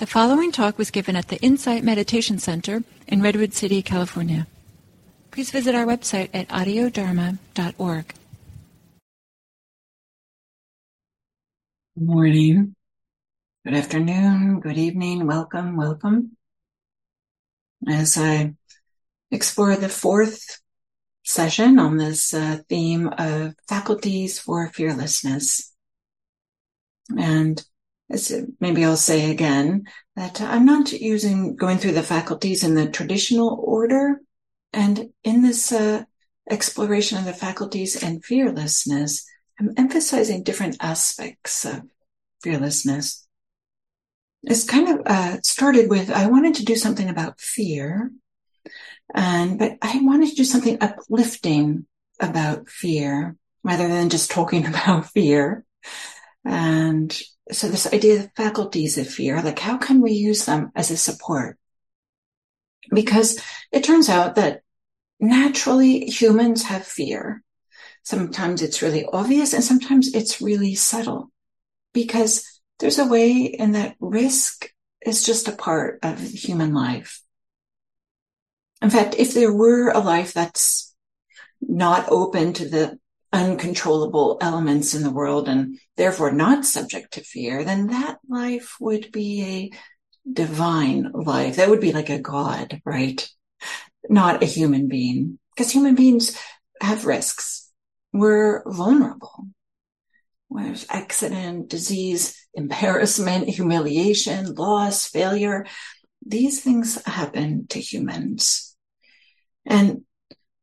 The following talk was given at the Insight Meditation Center in Redwood City, California. Please visit our website at audiodharma.org. Good morning, good afternoon, good evening, welcome, welcome. As I explore the fourth session on this uh, theme of faculties for fearlessness. And maybe I'll say again that I'm not using going through the faculties in the traditional order. And in this uh, exploration of the faculties and fearlessness, I'm emphasizing different aspects of fearlessness. It's kind of uh, started with I wanted to do something about fear, and but I wanted to do something uplifting about fear rather than just talking about fear. And so this idea of faculties of fear, like how can we use them as a support? Because it turns out that naturally humans have fear. Sometimes it's really obvious and sometimes it's really subtle because there's a way in that risk is just a part of human life. In fact, if there were a life that's not open to the uncontrollable elements in the world and therefore not subject to fear, then that life would be a divine life. That would be like a God, right? Not a human being. Because human beings have risks. We're vulnerable. There's accident, disease, embarrassment, humiliation, loss, failure. These things happen to humans. And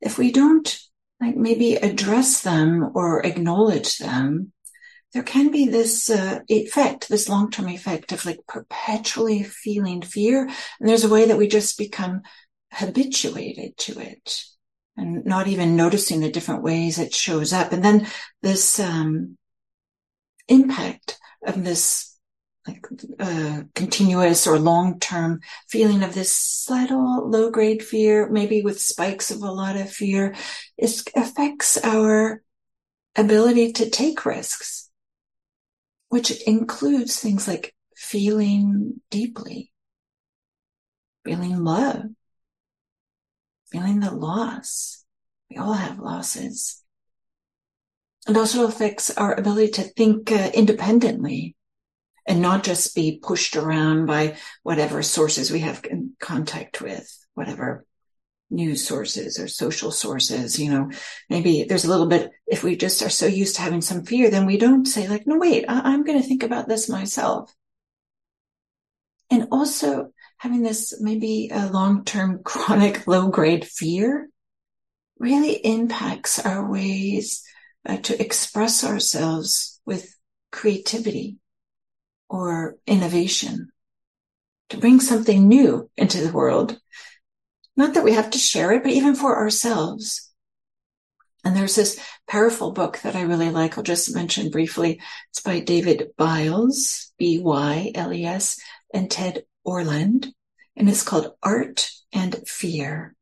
if we don't like maybe address them or acknowledge them, there can be this uh, effect, this long-term effect of like perpetually feeling fear. And there's a way that we just become habituated to it and not even noticing the different ways it shows up. And then this um, impact of this like uh, continuous or long-term feeling of this subtle low-grade fear, maybe with spikes of a lot of fear, it affects our ability to take risks, which includes things like feeling deeply, feeling love, feeling the loss. We all have losses. It also affects our ability to think uh, independently and not just be pushed around by whatever sources we have in contact with, whatever news sources or social sources, you know, maybe there's a little bit, if we just are so used to having some fear, then we don't say like, no, wait, I- I'm going to think about this myself. And also having this maybe a long-term chronic low grade fear really impacts our ways uh, to express ourselves with creativity or innovation, to bring something new into the world. Not that we have to share it, but even for ourselves. And there's this powerful book that I really like. I'll just mention briefly. It's by David Byles, B-Y-L-E-S, and Ted Orland. And it's called Art and Fear.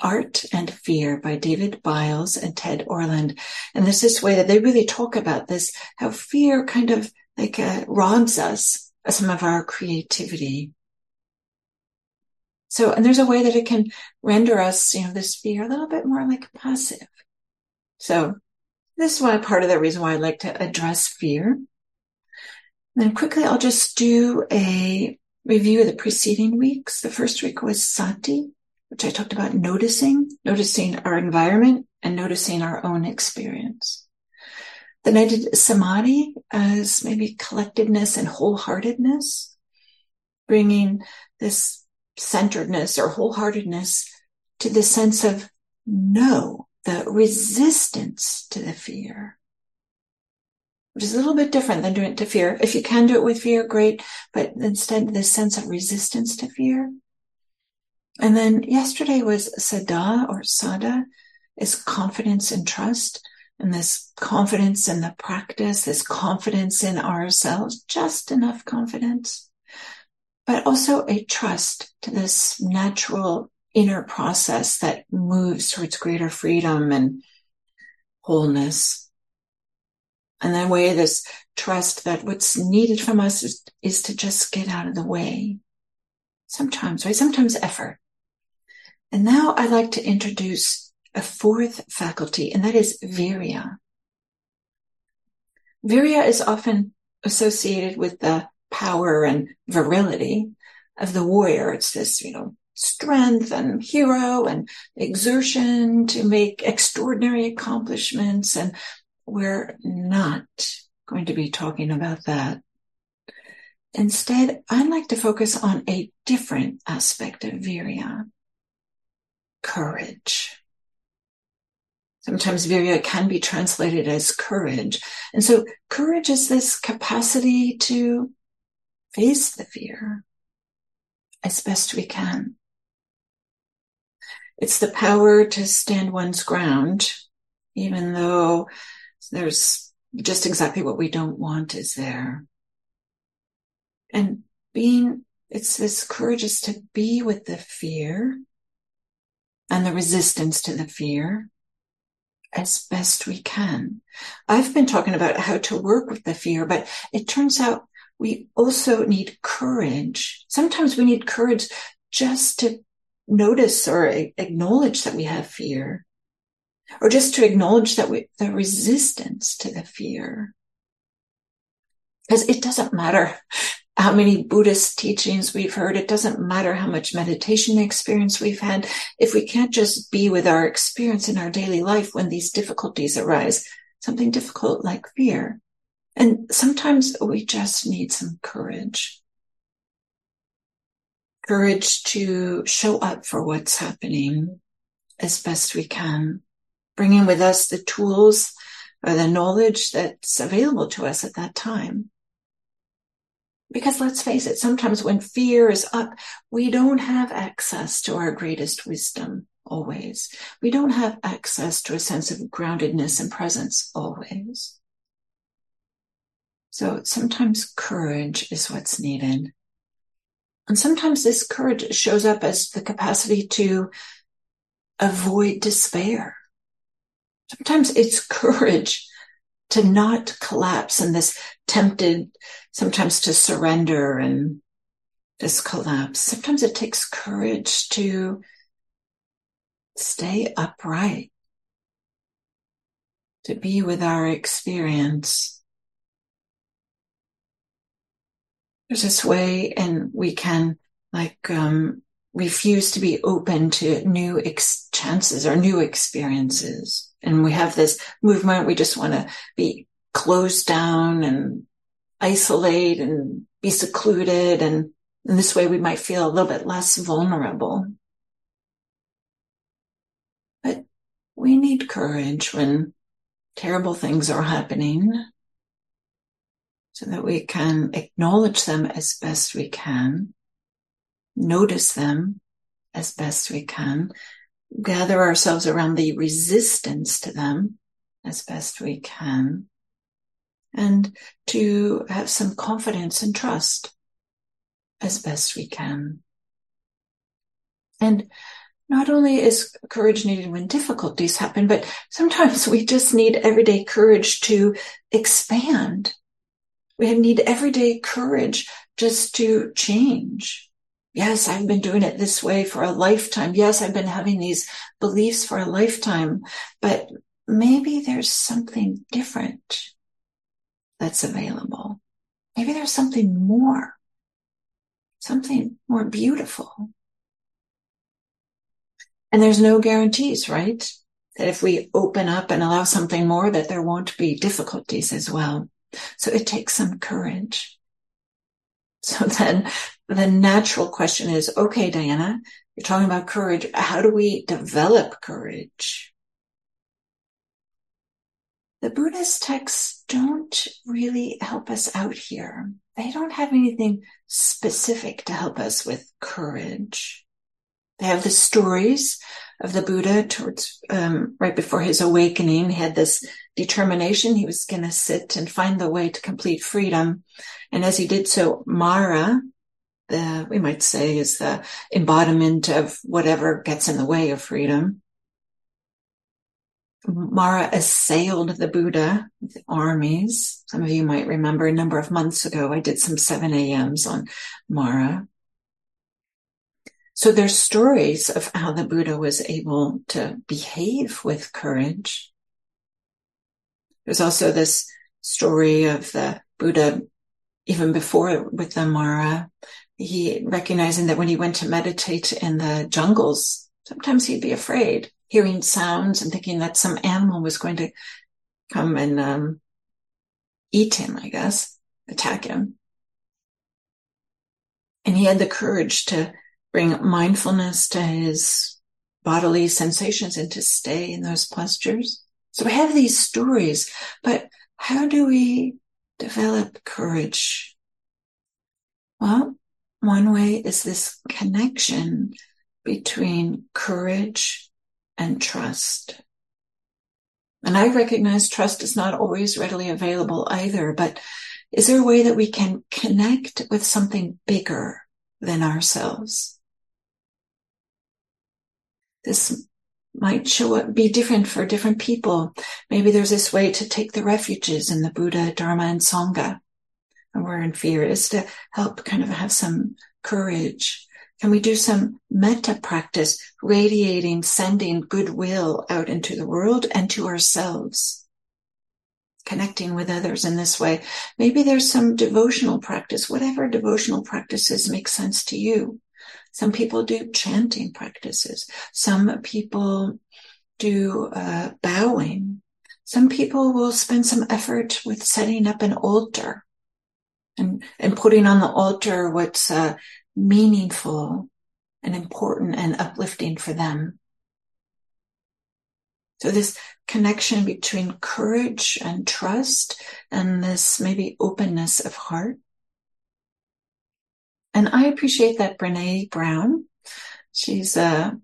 Art and Fear by David Byles and Ted Orland. And there's this way that they really talk about this, how fear kind of like uh, robs us of some of our creativity. So, and there's a way that it can render us, you know, this fear a little bit more like passive. So this is why part of the reason why I like to address fear. And then quickly, I'll just do a review of the preceding weeks. The first week was Sati, which I talked about noticing, noticing our environment and noticing our own experience. Then I did samadhi as maybe collectedness and wholeheartedness, bringing this centeredness or wholeheartedness to the sense of no, the resistance to the fear, which is a little bit different than doing it to fear. If you can do it with fear, great, but instead this sense of resistance to fear. And then yesterday was Saddha or Saddha is confidence and trust and this confidence in the practice, this confidence in ourselves, just enough confidence, but also a trust to this natural inner process that moves towards greater freedom and wholeness. And that way, this trust that what's needed from us is, is to just get out of the way. Sometimes, right? Sometimes effort. And now I'd like to introduce a fourth faculty, and that is virya. Virya is often associated with the power and virility of the warrior. It's this, you know, strength and hero and exertion to make extraordinary accomplishments. And we're not going to be talking about that. Instead, I'd like to focus on a different aspect of virya. Courage. Sometimes virya can be translated as courage. And so courage is this capacity to face the fear as best we can. It's the power to stand one's ground, even though there's just exactly what we don't want is there. And being, it's this courage is to be with the fear and the resistance to the fear as best we can. I've been talking about how to work with the fear, but it turns out we also need courage. Sometimes we need courage just to notice or acknowledge that we have fear or just to acknowledge that we, the resistance to the fear. Because it doesn't matter how many Buddhist teachings we've heard. It doesn't matter how much meditation experience we've had. If we can't just be with our experience in our daily life when these difficulties arise, something difficult like fear. And sometimes we just need some courage. Courage to show up for what's happening as best we can, bringing with us the tools or the knowledge that's available to us at that time. Because let's face it, sometimes when fear is up, we don't have access to our greatest wisdom always. We don't have access to a sense of groundedness and presence always. So sometimes courage is what's needed. And sometimes this courage shows up as the capacity to avoid despair. Sometimes it's courage to not collapse and this tempted sometimes to surrender and just collapse. Sometimes it takes courage to stay upright, to be with our experience. There's this way and we can like, um, refuse to be open to new ex- chances or new experiences and we have this movement. We just want to be closed down and isolate and be secluded. And in this way, we might feel a little bit less vulnerable. But we need courage when terrible things are happening so that we can acknowledge them as best we can, notice them as best we can, gather ourselves around the resistance to them as best we can and to have some confidence and trust as best we can. And not only is courage needed when difficulties happen, but sometimes we just need everyday courage to expand. We need everyday courage just to change. Yes, I've been doing it this way for a lifetime. Yes, I've been having these beliefs for a lifetime, but maybe there's something different that's available. Maybe there's something more, something more beautiful. And there's no guarantees, right? That if we open up and allow something more, that there won't be difficulties as well. So it takes some courage. So then the natural question is, okay, Diana, you're talking about courage. How do we develop courage? The Buddhist texts don't really help us out here. They don't have anything specific to help us with courage. They have the stories of the Buddha towards um, right before his awakening. He had this determination he was going to sit and find the way to complete freedom, and as he did so, Mara, the, we might say is the embodiment of whatever gets in the way of freedom. Mara assailed the Buddha with armies. Some of you might remember a number of months ago, I did some 7 a.m.s on Mara. So there's stories of how the Buddha was able to behave with courage. There's also this story of the Buddha, even before with the Mara, he recognizing that when he went to meditate in the jungles, sometimes he'd be afraid hearing sounds and thinking that some animal was going to come and um, eat him, I guess, attack him. And he had the courage to bring mindfulness to his bodily sensations and to stay in those postures. So we have these stories, but how do we develop courage? Well, one way is this connection between courage and trust. And I recognize trust is not always readily available either, but is there a way that we can connect with something bigger than ourselves? This might show up, be different for different people. Maybe there's this way to take the refuges in the Buddha, Dharma, and Sangha. And we're in fear is to help kind of have some courage can we do some metta practice, radiating, sending goodwill out into the world and to ourselves? Connecting with others in this way. Maybe there's some devotional practice, whatever devotional practices make sense to you. Some people do chanting practices. Some people do uh, bowing. Some people will spend some effort with setting up an altar and, and putting on the altar what's uh, meaningful and important and uplifting for them. So this connection between courage and trust and this maybe openness of heart. And I appreciate that Brene Brown, she's a,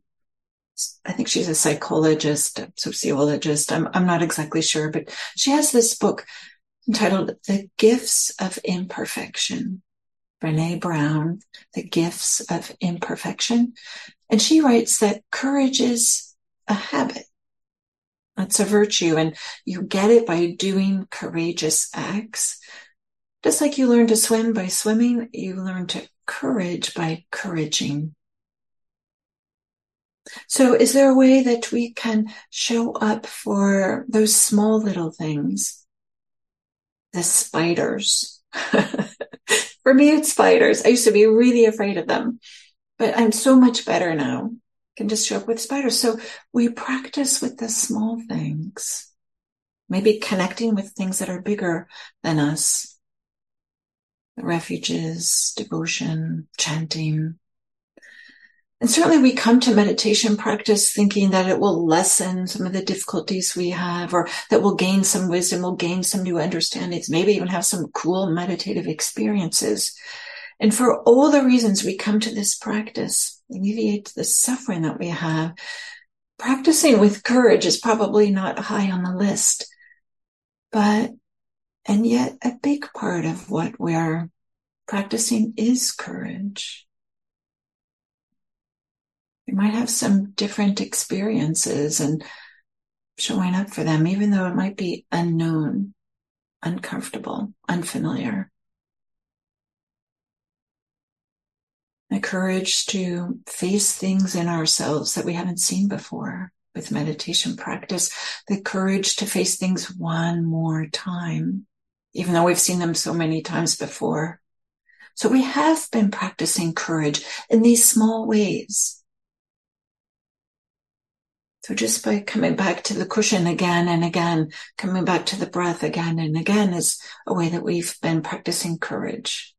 I think she's a psychologist, a sociologist. I'm, I'm not exactly sure, but she has this book entitled The Gifts of Imperfection. Brene Brown, The Gifts of Imperfection. And she writes that courage is a habit. It's a virtue and you get it by doing courageous acts. Just like you learn to swim by swimming, you learn to courage by couraging. So is there a way that we can show up for those small little things? The spiders. For me, it's spiders. I used to be really afraid of them, but I'm so much better now. Can just show up with spiders. So we practice with the small things, maybe connecting with things that are bigger than us. The refuges, devotion, chanting, and certainly we come to meditation practice thinking that it will lessen some of the difficulties we have or that we'll gain some wisdom, we'll gain some new understandings, maybe even have some cool meditative experiences. And for all the reasons we come to this practice, alleviate the suffering that we have, practicing with courage is probably not high on the list, but, and yet a big part of what we're practicing is courage we might have some different experiences and showing up for them, even though it might be unknown, uncomfortable, unfamiliar. The courage to face things in ourselves that we haven't seen before with meditation practice, the courage to face things one more time, even though we've seen them so many times before. So we have been practicing courage in these small ways so just by coming back to the cushion again and again, coming back to the breath again and again is a way that we've been practicing courage.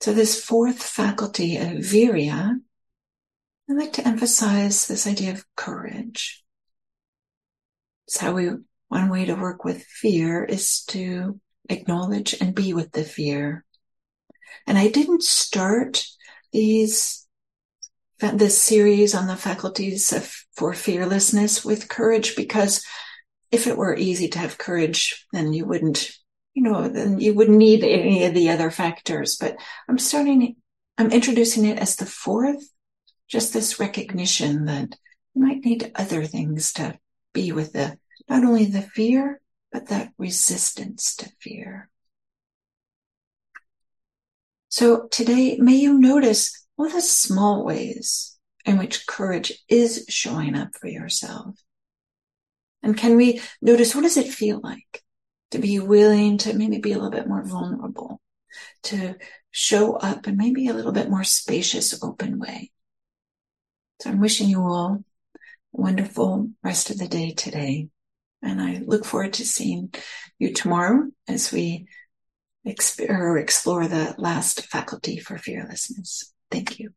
So this fourth faculty of virya, I like to emphasize this idea of courage. It's how we, one way to work with fear is to acknowledge and be with the fear. And I didn't start these this series on the faculties of, for fearlessness with courage because if it were easy to have courage, then you wouldn't, you know, then you wouldn't need any of the other factors. But I'm starting, I'm introducing it as the fourth, just this recognition that you might need other things to be with the, not only the fear, but that resistance to fear. So today, may you notice all the small ways in which courage is showing up for yourself. And can we notice what does it feel like to be willing to maybe be a little bit more vulnerable, to show up in maybe a little bit more spacious, open way. So I'm wishing you all a wonderful rest of the day today. And I look forward to seeing you tomorrow as we explore the last faculty for fearlessness. Thank you.